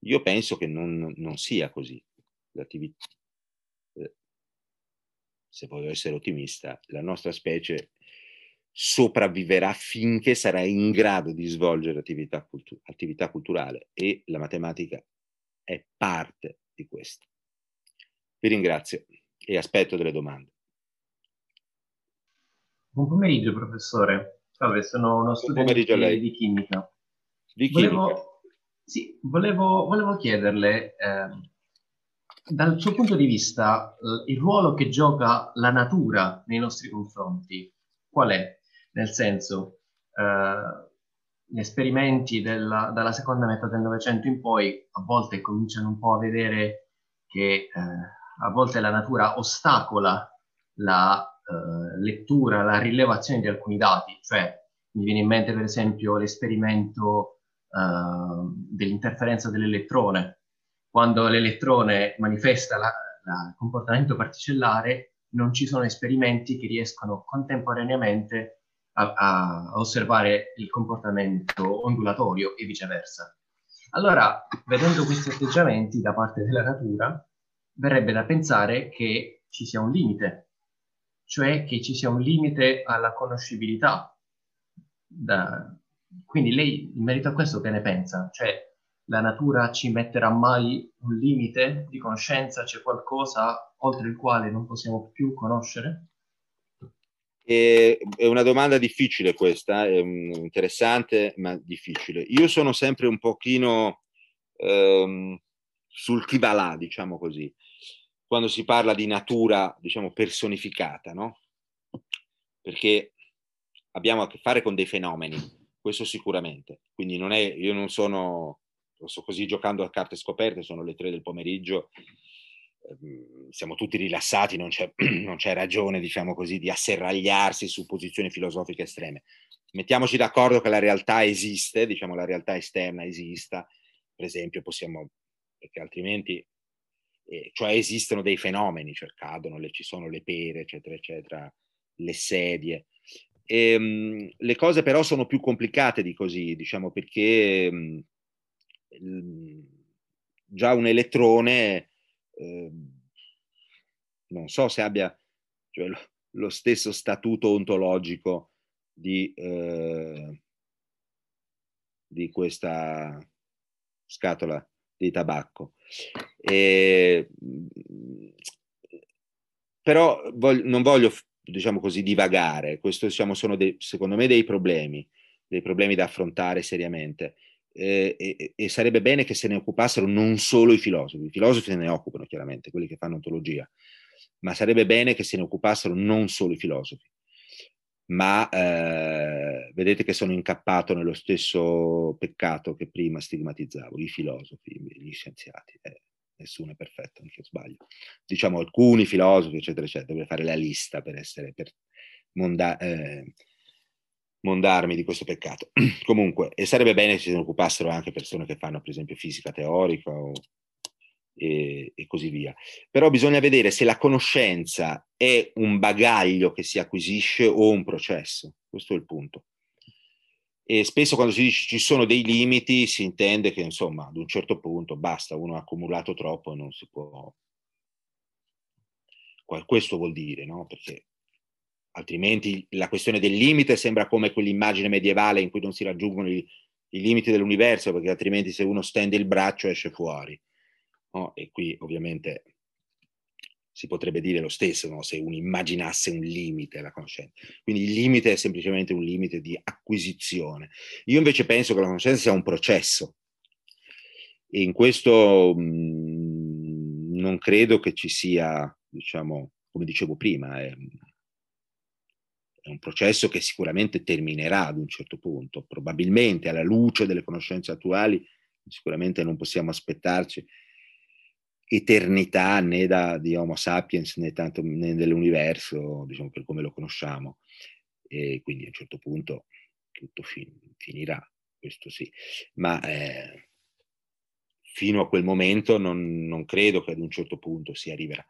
Io penso che non, non sia così l'attività. Eh, se voglio essere ottimista, la nostra specie sopravviverà finché sarà in grado di svolgere attività, cultu- attività culturale e la matematica è parte di questo. Vi ringrazio e aspetto delle domande. Buon pomeriggio professore. Salve, sono uno studente di chimica. Di chimica. Volevo, sì, volevo, volevo chiederle eh, dal suo punto di vista, eh, il ruolo che gioca la natura nei nostri confronti, qual è? Nel senso, eh, gli esperimenti della, dalla seconda metà del Novecento in poi a volte cominciano un po' a vedere che eh, a volte la natura ostacola la eh, lettura, la rilevazione di alcuni dati, cioè mi viene in mente per esempio l'esperimento eh, dell'interferenza dell'elettrone, quando l'elettrone manifesta il comportamento particellare, non ci sono esperimenti che riescono contemporaneamente a, a, osservare il comportamento ondulatorio e viceversa. Allora, vedendo questi atteggiamenti da parte della natura, verrebbe da pensare che ci sia un limite, cioè che ci sia un limite alla conoscibilità. Da... Quindi lei, in merito a questo, che ne pensa? Cioè, la natura ci metterà mai un limite di conoscenza? C'è qualcosa oltre il quale non possiamo più conoscere? È una domanda difficile questa, interessante ma difficile. Io sono sempre un pochino ehm, sul chi va là, diciamo così, quando si parla di natura, diciamo, personificata, no? Perché abbiamo a che fare con dei fenomeni, questo sicuramente. Quindi non è, io non sono sto così giocando a carte scoperte, sono le tre del pomeriggio, ehm, siamo tutti rilassati, non c'è, non c'è ragione, diciamo così, di asserragliarsi su posizioni filosofiche estreme. Mettiamoci d'accordo che la realtà esiste, diciamo la realtà esterna esista, per esempio possiamo, perché altrimenti, eh, cioè esistono dei fenomeni, cioè cadono, le, ci sono le pere, eccetera, eccetera, le sedie. E, um, le cose però sono più complicate di così, diciamo, perché um, già un elettrone, eh, non so se abbia cioè, lo, lo, stesso statuto ontologico di, eh, di questa scatola di tabacco. E, però voglio, non voglio, diciamo così, divagare, questi diciamo, sono dei, secondo me dei problemi, dei problemi da affrontare seriamente. Eh, e, e, sarebbe bene che se ne occupassero non solo i filosofi, i filosofi se ne occupano chiaramente, quelli che fanno ontologia, ma sarebbe bene che se ne occupassero non solo i filosofi. Ma eh, vedete che sono incappato nello stesso peccato che prima stigmatizzavo, i filosofi, gli scienziati. Eh, nessuno è perfetto, anche io sbaglio. Diciamo alcuni filosofi, eccetera, eccetera, deve fare la lista per essere, per monda- eh, mondarmi di questo peccato. Comunque, e sarebbe bene se ne occupassero anche persone che fanno, per esempio, fisica teorica o e, e, così via. Però bisogna vedere se la conoscenza è un bagaglio che si acquisisce o un processo. Questo è il punto. E spesso quando si dice ci sono dei limiti si intende che insomma ad un certo punto basta, uno ha accumulato troppo e non si può... Questo vuol dire, no? Perché altrimenti la questione del limite sembra come quell'immagine medievale in cui non si raggiungono i, i limiti dell'universo, perché altrimenti se uno stende il braccio esce fuori. No? E qui ovviamente si potrebbe dire lo stesso no? se uno immaginasse un limite alla conoscenza. Quindi il limite è semplicemente un limite di acquisizione. Io invece penso che la conoscenza sia un processo e in questo mh, mhmm, non credo che ci sia, diciamo, come dicevo prima, è, è un processo che sicuramente terminerà ad un certo punto, probabilmente alla luce delle conoscenze attuali, sicuramente non possiamo aspettarci eternità né da, di Homo sapiens né tanto né dell'universo, diciamo per come lo conosciamo. E quindi a un certo punto tutto fin, finirà, questo sì. Ma eh, fino a quel momento non, non, credo che ad un certo punto si arriverà.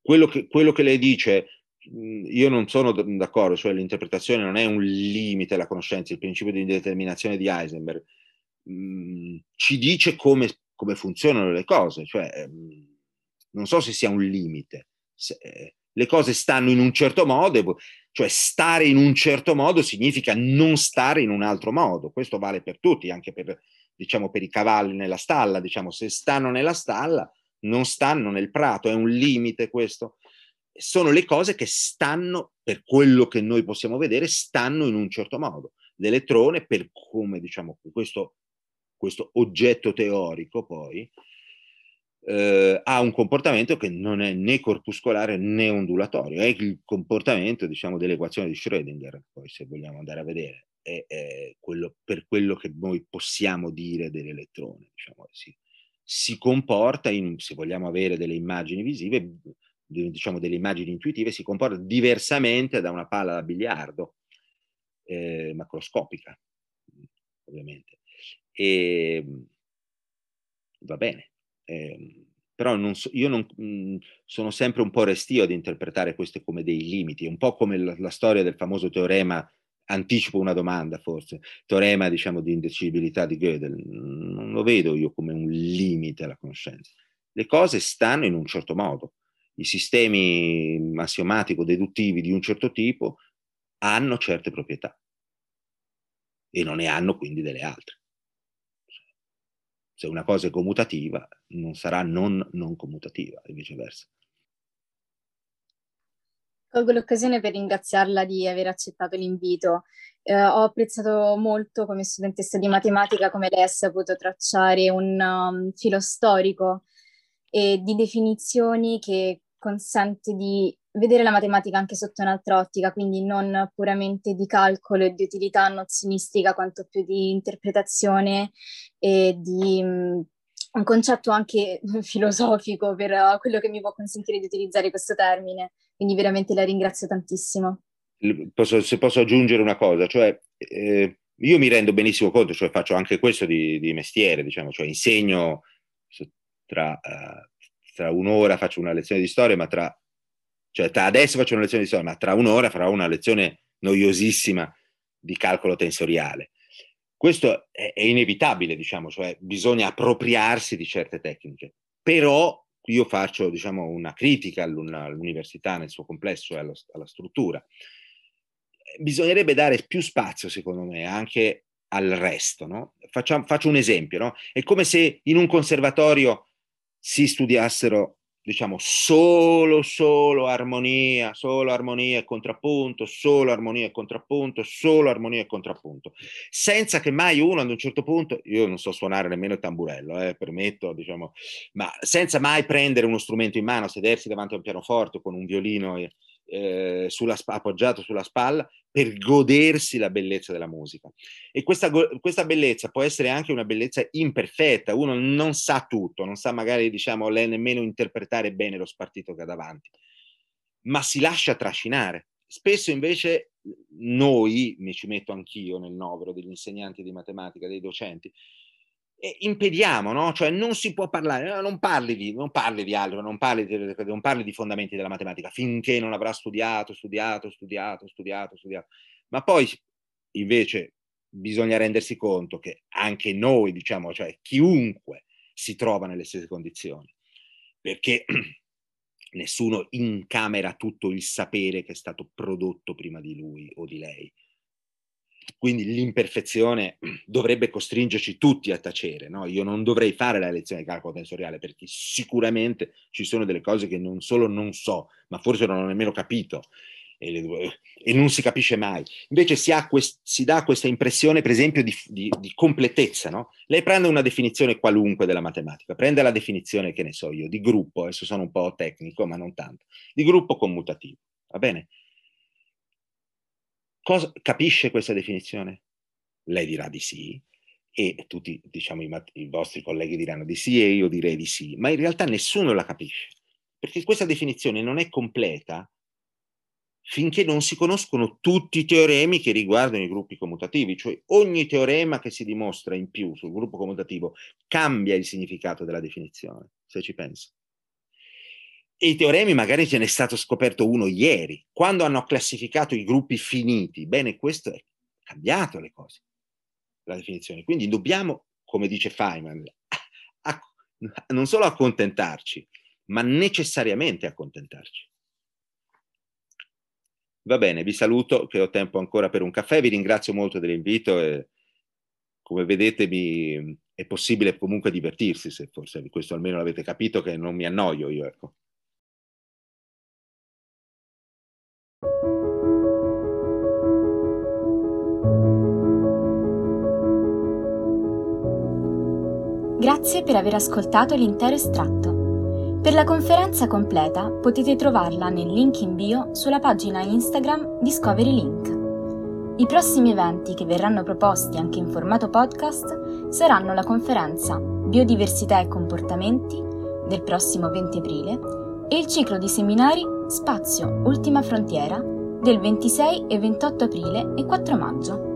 Quello che, quello che lei dice, io non sono d'accordo, cioè l'interpretazione non è un limite alla conoscenza, il principio di indeterminazione di Heisenberg mh, ci dice come come funzionano le cose, cioè ehm, non so se sia un limite. Se, eh, le cose stanno in un certo modo, cioè stare in un certo modo significa non stare in un altro modo. Questo vale per tutti, anche per, diciamo, per i cavalli nella stalla. Diciamo, se stanno nella stalla, non stanno nel prato, è un limite questo. Sono le cose che stanno, per quello che noi possiamo vedere, stanno in un certo modo. L'elettrone, per come diciamo, questo questo oggetto teorico poi, eh, ha un comportamento che non è né corpuscolare né ondulatorio, è il comportamento diciamo, dell'equazione di Schrödinger, poi se vogliamo andare a vedere, è, è quello, per quello che noi possiamo dire dell'elettrone. Diciamo, si, si comporta, in, se vogliamo avere delle immagini visive, diciamo delle immagini intuitive, si comporta diversamente da una palla da biliardo eh, macroscopica, ovviamente e ehm, va bene. Eh, però non so, io non, mh, mhmm, sono sempre un po' restio ad interpretare queste come dei limiti, un po' come la, la storia del famoso teorema, anticipo una domanda forse, teorema diciamo di indecidibilità di Gödel, non lo vedo io come un limite alla conoscenza. Le cose stanno in un certo modo, i sistemi assiomatico-deduttivi di un certo tipo hanno certe proprietà e non ne hanno quindi delle altre se una cosa è commutativa, non sarà non non commutativa e viceversa. Colgo l'occasione per ringraziarla di aver accettato l'invito. Eh, ho apprezzato molto come studentessa di matematica come lei ha saputo tracciare un um, filo storico e di definizioni che consente di vedere la matematica anche sotto un'altra ottica, quindi non puramente di calcolo e di utilità nozionistica, quanto più di interpretazione e di um, un concetto anche filosofico per uh, quello che mi può consentire di utilizzare questo termine. Quindi veramente la ringrazio tantissimo. Posso, se posso aggiungere una cosa, cioè eh, io mi rendo benissimo conto, cioè faccio anche questo di, di mestiere, diciamo, cioè insegno tra, uh, tra un'ora faccio una lezione di storia, ma tra cioè, adesso faccio una lezione di storia, ma tra un'ora farò una lezione noiosissima di calcolo tensoriale. Questo è, è inevitabile, diciamo, cioè bisogna appropriarsi di certe tecniche. Però io faccio, diciamo, una critica all'università nel suo complesso e alla, alla struttura. Bisognerebbe dare più spazio, secondo me, anche al resto. No? Facciamo, faccio un esempio, no? è come se in un conservatorio si studiassero diciamo solo, solo armonia, solo armonia e contrappunto, solo armonia e contrappunto, solo armonia e contrappunto, senza che mai uno ad un certo punto, io non so suonare nemmeno il tamburello, eh, permetto, diciamo, ma senza mai prendere uno strumento in mano, sedersi davanti a un pianoforte con un violino e, eh, sulla, appoggiato sulla spalla per godersi la bellezza della musica. E questa, questa, bellezza può essere anche una bellezza imperfetta, uno non sa tutto, non sa magari diciamo, nemmeno interpretare bene lo spartito che ha davanti, ma si lascia trascinare. Spesso invece noi, mi ci metto anch'io nel novero degli insegnanti di matematica, dei docenti, impediamo, no? Cioè non si può parlare, no, non, parli di, non parli di altro, non parli di, non parli di fondamenti della matematica finché non avrà studiato, studiato, studiato, studiato, studiato. Ma poi invece bisogna rendersi conto che anche noi, diciamo, cioè chiunque si trova nelle stesse condizioni, perché nessuno incamera tutto il sapere che è stato prodotto prima di lui o di lei quindi l'imperfezione dovrebbe costringerci tutti a tacere. No? Io non dovrei fare la lezione di calcolo tensoriale perché sicuramente ci sono delle cose che non solo non so, ma forse non ho nemmeno capito e, le, e non si capisce mai. Invece si, quest, si dà questa impressione, per esempio, di, di, di completezza. No? Lei prende una definizione qualunque della matematica, prende la definizione, che ne so io, di gruppo, adesso sono un po' tecnico, ma non tanto, di gruppo commutativo. Va bene? Cosa, capisce questa definizione? Lei dirà di sì e tutti diciamo, i, i vostri colleghi diranno di sì e io direi di sì, ma in realtà nessuno la capisce, perché questa definizione non è completa finché non si conoscono tutti i teoremi che riguardano i gruppi commutativi, cioè ogni teorema che si dimostra in più sul gruppo commutativo cambia il significato della definizione, se ci pensa. E i teoremi magari ce n'è stato scoperto uno ieri, quando hanno classificato i gruppi finiti. Bene, questo è cambiato le cose, la definizione. Quindi dobbiamo, come dice Feynman, non solo accontentarci, ma necessariamente accontentarci. Va bene, vi saluto che ho tempo ancora per un caffè, vi ringrazio molto dell'invito e come vedete mi, è possibile comunque divertirsi, se forse questo almeno l'avete capito, che non mi annoio io. Ecco. Grazie per aver ascoltato l'intero estratto. Per la conferenza completa potete trovarla nel link in bio sulla pagina Instagram Discovery Link. I prossimi eventi che verranno proposti anche in formato podcast saranno la conferenza Biodiversità e comportamenti del prossimo 20 aprile e il ciclo di seminari Spazio Ultima Frontiera del 26 e 28 aprile e 4 maggio.